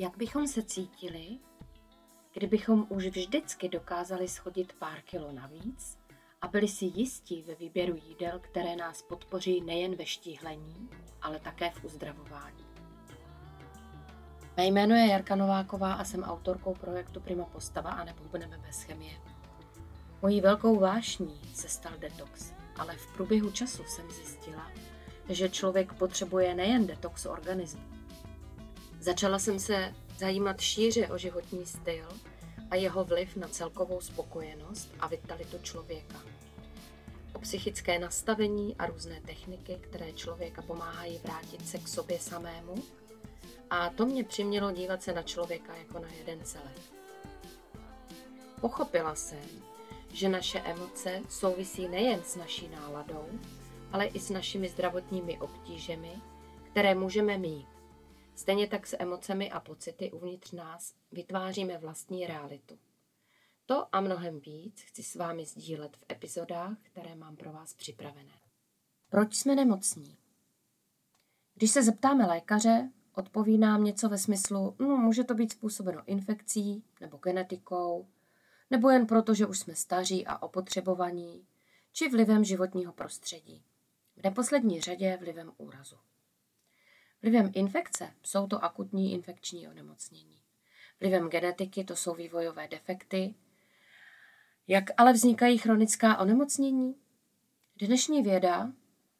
Jak bychom se cítili, kdybychom už vždycky dokázali schodit pár kilo navíc a byli si jistí ve výběru jídel, které nás podpoří nejen ve štíhlení, ale také v uzdravování. Mé jméno je Jarka Nováková a jsem autorkou projektu Prima Postava a nebudeme bez chemie. Mojí velkou vášní se stal detox, ale v průběhu času jsem zjistila, že člověk potřebuje nejen detox organismu. Začala jsem se zajímat šíře o životní styl a jeho vliv na celkovou spokojenost a vitalitu člověka. O psychické nastavení a různé techniky, které člověka pomáhají vrátit se k sobě samému. A to mě přimělo dívat se na člověka jako na jeden celek. Pochopila jsem, že naše emoce souvisí nejen s naší náladou, ale i s našimi zdravotními obtížemi, které můžeme mít. Stejně tak s emocemi a pocity uvnitř nás vytváříme vlastní realitu. To a mnohem víc chci s vámi sdílet v epizodách, které mám pro vás připravené. Proč jsme nemocní? Když se zeptáme lékaře, odpoví nám něco ve smyslu, no, může to být způsobeno infekcí nebo genetikou, nebo jen proto, že už jsme staří a opotřebovaní, či vlivem životního prostředí. V neposlední řadě vlivem úrazu. Vlivem infekce jsou to akutní infekční onemocnění. Vlivem genetiky to jsou vývojové defekty. Jak ale vznikají chronická onemocnění? Dnešní věda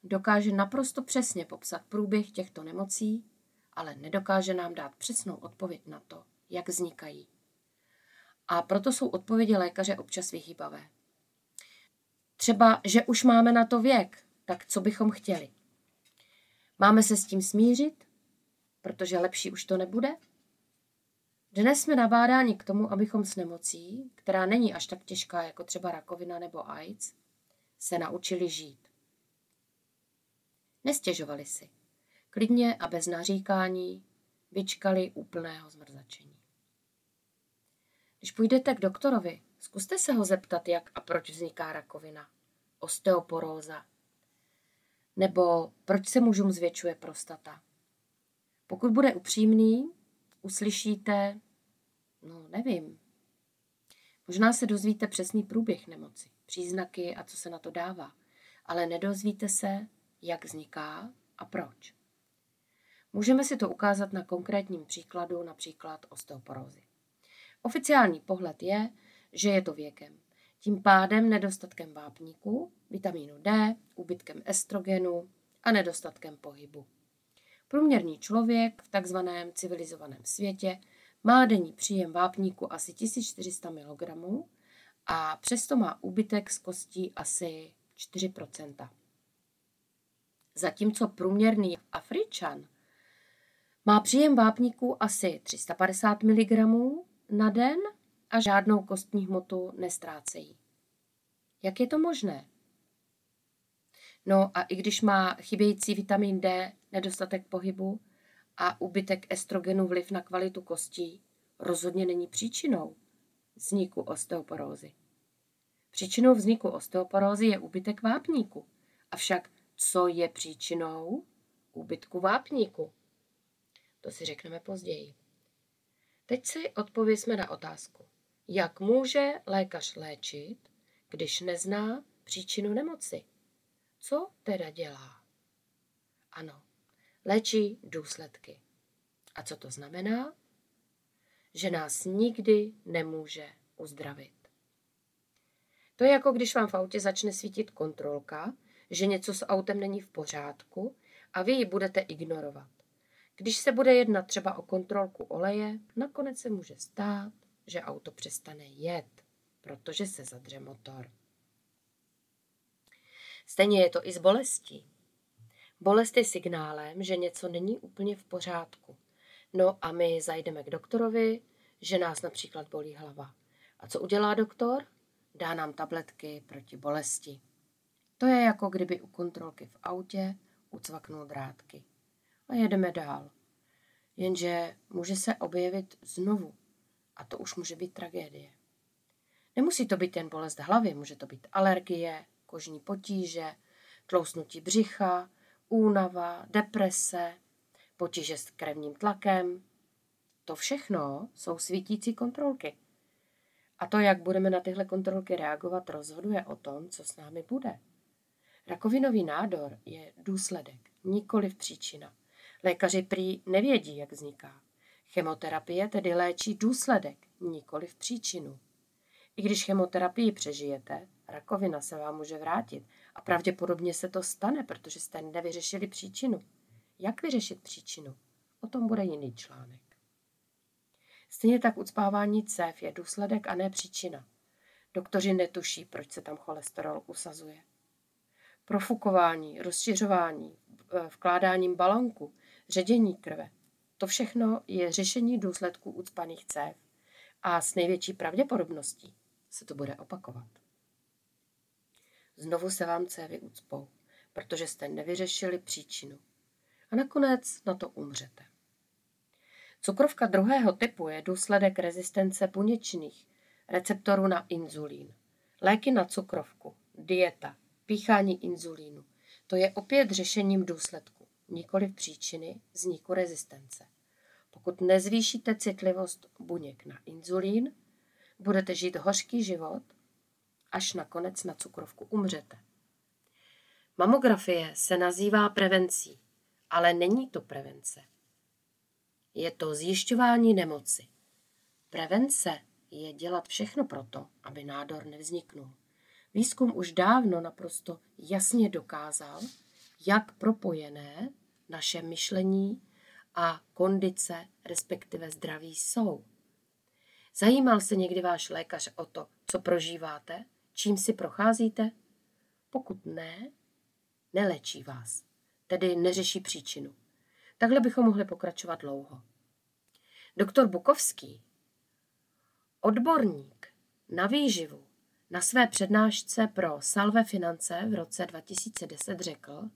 dokáže naprosto přesně popsat průběh těchto nemocí, ale nedokáže nám dát přesnou odpověď na to, jak vznikají. A proto jsou odpovědi lékaře občas vyhýbavé. Třeba, že už máme na to věk, tak co bychom chtěli? Máme se s tím smířit, protože lepší už to nebude? Dnes jsme nabádáni k tomu, abychom s nemocí, která není až tak těžká jako třeba rakovina nebo AIDS, se naučili žít. Nestěžovali si. Klidně a bez naříkání vyčkali úplného zmrzačení. Když půjdete k doktorovi, zkuste se ho zeptat, jak a proč vzniká rakovina, osteoporóza, nebo proč se mužům zvětšuje prostata. Pokud bude upřímný, uslyšíte, no nevím. Možná se dozvíte přesný průběh nemoci, příznaky a co se na to dává, ale nedozvíte se, jak vzniká a proč. Můžeme si to ukázat na konkrétním příkladu, například osteoporózy. Oficiální pohled je, že je to věkem. Tím pádem nedostatkem vápníku, vitamínu D, úbytkem estrogenu a nedostatkem pohybu. Průměrný člověk v takzvaném civilizovaném světě má denní příjem vápníku asi 1400 mg a přesto má úbytek z kostí asi 4% Zatímco průměrný Afričan má příjem vápníku asi 350 mg na den a žádnou kostní hmotu nestrácejí. Jak je to možné? No a i když má chybějící vitamin D nedostatek pohybu a úbytek estrogenu vliv na kvalitu kostí, rozhodně není příčinou vzniku osteoporózy. Příčinou vzniku osteoporózy je úbytek vápníku. Avšak co je příčinou úbytku vápníku? To si řekneme později. Teď si odpověsme na otázku. Jak může lékař léčit, když nezná příčinu nemoci? Co teda dělá? Ano, léčí důsledky. A co to znamená? Že nás nikdy nemůže uzdravit. To je jako když vám v autě začne svítit kontrolka, že něco s autem není v pořádku a vy ji budete ignorovat. Když se bude jednat třeba o kontrolku oleje, nakonec se může stát, že auto přestane jet, protože se zadře motor. Stejně je to i s bolestí. Bolest je signálem, že něco není úplně v pořádku. No a my zajdeme k doktorovi, že nás například bolí hlava. A co udělá doktor? Dá nám tabletky proti bolesti. To je jako kdyby u kontrolky v autě ucvaknul drátky. A jedeme dál. Jenže může se objevit znovu. A to už může být tragédie. Nemusí to být jen bolest hlavy, může to být alergie, kožní potíže, tlousnutí břicha, únava, deprese, potíže s krevním tlakem. To všechno jsou svítící kontrolky. A to, jak budeme na tyhle kontrolky reagovat, rozhoduje o tom, co s námi bude. Rakovinový nádor je důsledek, nikoli příčina. Lékaři prý nevědí, jak vzniká. Chemoterapie tedy léčí důsledek, nikoli v příčinu. I když chemoterapii přežijete, rakovina se vám může vrátit a pravděpodobně se to stane, protože jste nevyřešili příčinu. Jak vyřešit příčinu? O tom bude jiný článek. Stejně tak ucpávání cév je důsledek a ne příčina. Doktoři netuší, proč se tam cholesterol usazuje. Profukování, rozšiřování, vkládáním balonku, ředění krve. To všechno je řešení důsledků ucpaných cév a s největší pravděpodobností se to bude opakovat. Znovu se vám cévy ucpou, protože jste nevyřešili příčinu. A nakonec na to umřete. Cukrovka druhého typu je důsledek rezistence buněčných receptorů na inzulín. Léky na cukrovku, dieta, píchání inzulínu. To je opět řešením důsledku, nikoli příčiny vzniku rezistence. Pokud nezvýšíte citlivost buněk na inzulín, budete žít hořký život, až nakonec na cukrovku umřete. Mamografie se nazývá prevencí, ale není to prevence. Je to zjišťování nemoci. Prevence je dělat všechno proto, aby nádor nevzniknul. Výzkum už dávno naprosto jasně dokázal, jak propojené naše myšlení a kondice, respektive zdraví jsou. Zajímal se někdy váš lékař o to, co prožíváte, čím si procházíte? Pokud ne, nelečí vás, tedy neřeší příčinu. Takhle bychom mohli pokračovat dlouho. Doktor Bukovský, odborník na výživu, na své přednášce pro Salve finance v roce 2010 řekl,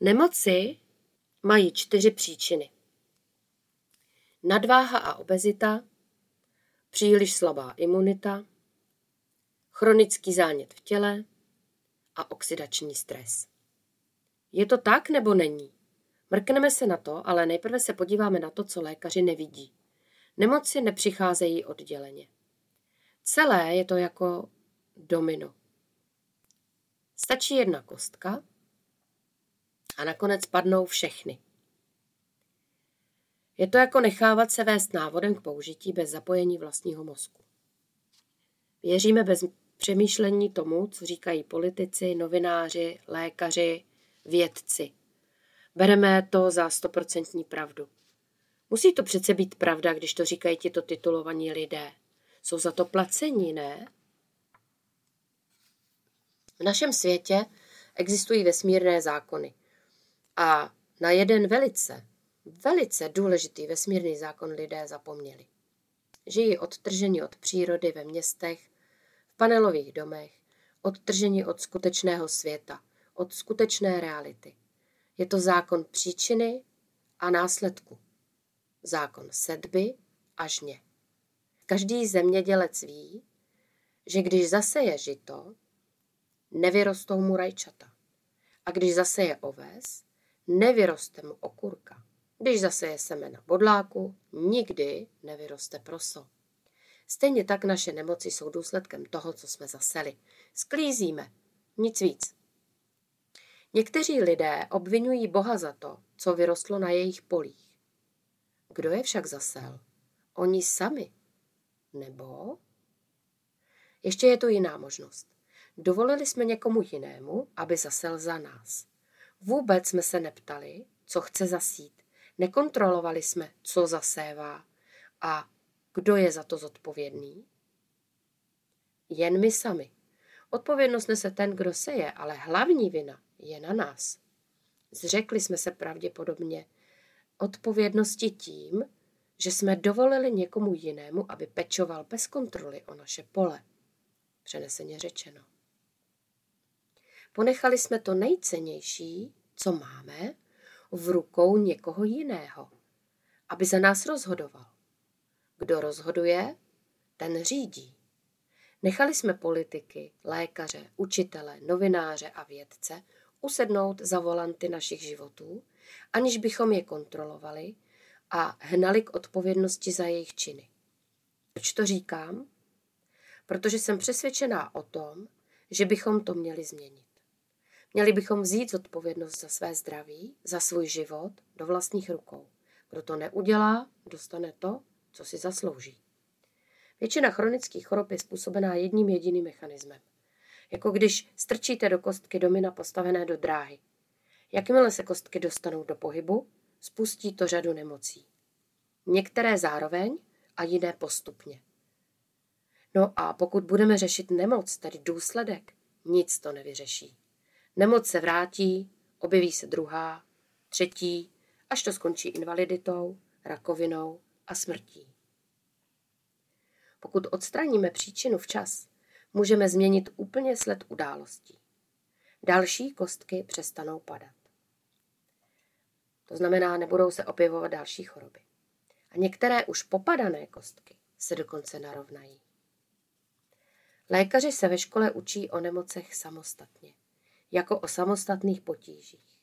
nemoci mají čtyři příčiny. Nadváha a obezita, příliš slabá imunita, chronický zánět v těle a oxidační stres. Je to tak nebo není? Mrkneme se na to, ale nejprve se podíváme na to, co lékaři nevidí. Nemoci nepřicházejí odděleně. Celé je to jako domino. Stačí jedna kostka a nakonec padnou všechny. Je to jako nechávat se vést návodem k použití bez zapojení vlastního mozku. Věříme bez přemýšlení tomu, co říkají politici, novináři, lékaři, vědci – Bereme to za stoprocentní pravdu. Musí to přece být pravda, když to říkají tito titulovaní lidé. Jsou za to placení, ne? V našem světě existují vesmírné zákony. A na jeden velice, velice důležitý vesmírný zákon lidé zapomněli. Žijí odtrženi od přírody ve městech, v panelových domech, odtrženi od skutečného světa, od skutečné reality. Je to zákon příčiny a následku. Zákon sedby a žně. Každý zemědělec ví, že když zaseje žito, nevyrostou mu rajčata. A když zaseje oves, nevyroste mu okurka. Když zaseje semena bodláku, nikdy nevyroste proso. Stejně tak naše nemoci jsou důsledkem toho, co jsme zaseli. Sklízíme, nic víc. Někteří lidé obvinují Boha za to, co vyrostlo na jejich polích. Kdo je však zasel? Oni sami. Nebo? Ještě je tu jiná možnost. Dovolili jsme někomu jinému, aby zasel za nás. Vůbec jsme se neptali, co chce zasít. Nekontrolovali jsme, co zasévá a kdo je za to zodpovědný. Jen my sami. Odpovědnost nese ten, kdo se je, ale hlavní vina je na nás. Zřekli jsme se pravděpodobně odpovědnosti tím, že jsme dovolili někomu jinému, aby pečoval bez kontroly o naše pole. Přeneseně řečeno. Ponechali jsme to nejcennější, co máme, v rukou někoho jiného, aby za nás rozhodoval. Kdo rozhoduje, ten řídí. Nechali jsme politiky, lékaře, učitele, novináře a vědce usednout za volanty našich životů, aniž bychom je kontrolovali a hnali k odpovědnosti za jejich činy. Proč to říkám? Protože jsem přesvědčená o tom, že bychom to měli změnit. Měli bychom vzít odpovědnost za své zdraví, za svůj život do vlastních rukou. Kdo to neudělá, dostane to, co si zaslouží. Většina chronických chorob je způsobená jedním jediným mechanismem. Jako když strčíte do kostky domina postavené do dráhy. Jakmile se kostky dostanou do pohybu, spustí to řadu nemocí. Některé zároveň a jiné postupně. No a pokud budeme řešit nemoc, tedy důsledek, nic to nevyřeší. Nemoc se vrátí, objeví se druhá, třetí, až to skončí invaliditou, rakovinou a smrtí. Pokud odstraníme příčinu včas, můžeme změnit úplně sled událostí. Další kostky přestanou padat. To znamená, nebudou se objevovat další choroby. A některé už popadané kostky se dokonce narovnají. Lékaři se ve škole učí o nemocech samostatně, jako o samostatných potížích.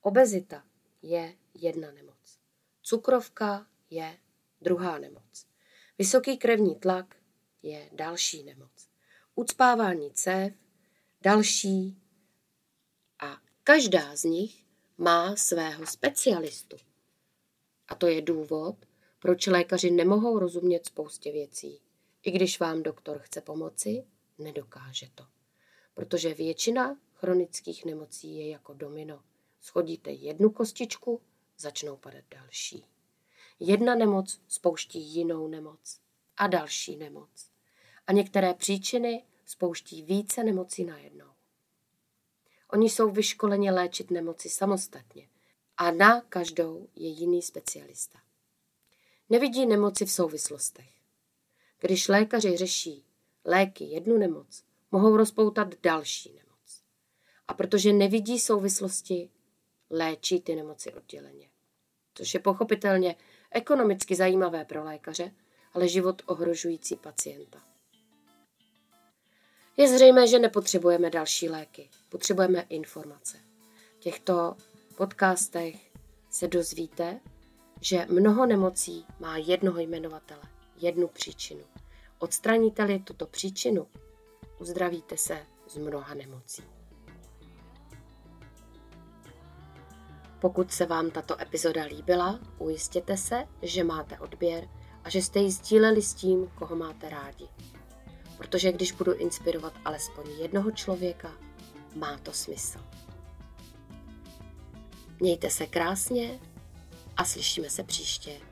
Obezita je jedna nemoc. Cukrovka je druhá nemoc. Vysoký krevní tlak je další nemoc. Ucpávání cév, další a každá z nich má svého specialistu. A to je důvod, proč lékaři nemohou rozumět spoustě věcí. I když vám doktor chce pomoci, nedokáže to. Protože většina chronických nemocí je jako domino. Schodíte jednu kostičku, začnou padat další. Jedna nemoc spouští jinou nemoc a další nemoc. A některé příčiny spouští více nemocí najednou. Oni jsou vyškoleni léčit nemoci samostatně a na každou je jiný specialista. Nevidí nemoci v souvislostech. Když lékaři řeší léky jednu nemoc, mohou rozpoutat další nemoc. A protože nevidí souvislosti, léčí ty nemoci odděleně. Což je pochopitelně ekonomicky zajímavé pro lékaře, ale život ohrožující pacienta. Je zřejmé, že nepotřebujeme další léky, potřebujeme informace. V těchto podcastech se dozvíte, že mnoho nemocí má jednoho jmenovatele, jednu příčinu. Odstraníte-li tuto příčinu, uzdravíte se z mnoha nemocí. Pokud se vám tato epizoda líbila, ujistěte se, že máte odběr a že jste ji sdíleli s tím, koho máte rádi. Protože když budu inspirovat alespoň jednoho člověka, má to smysl. Mějte se krásně a slyšíme se příště.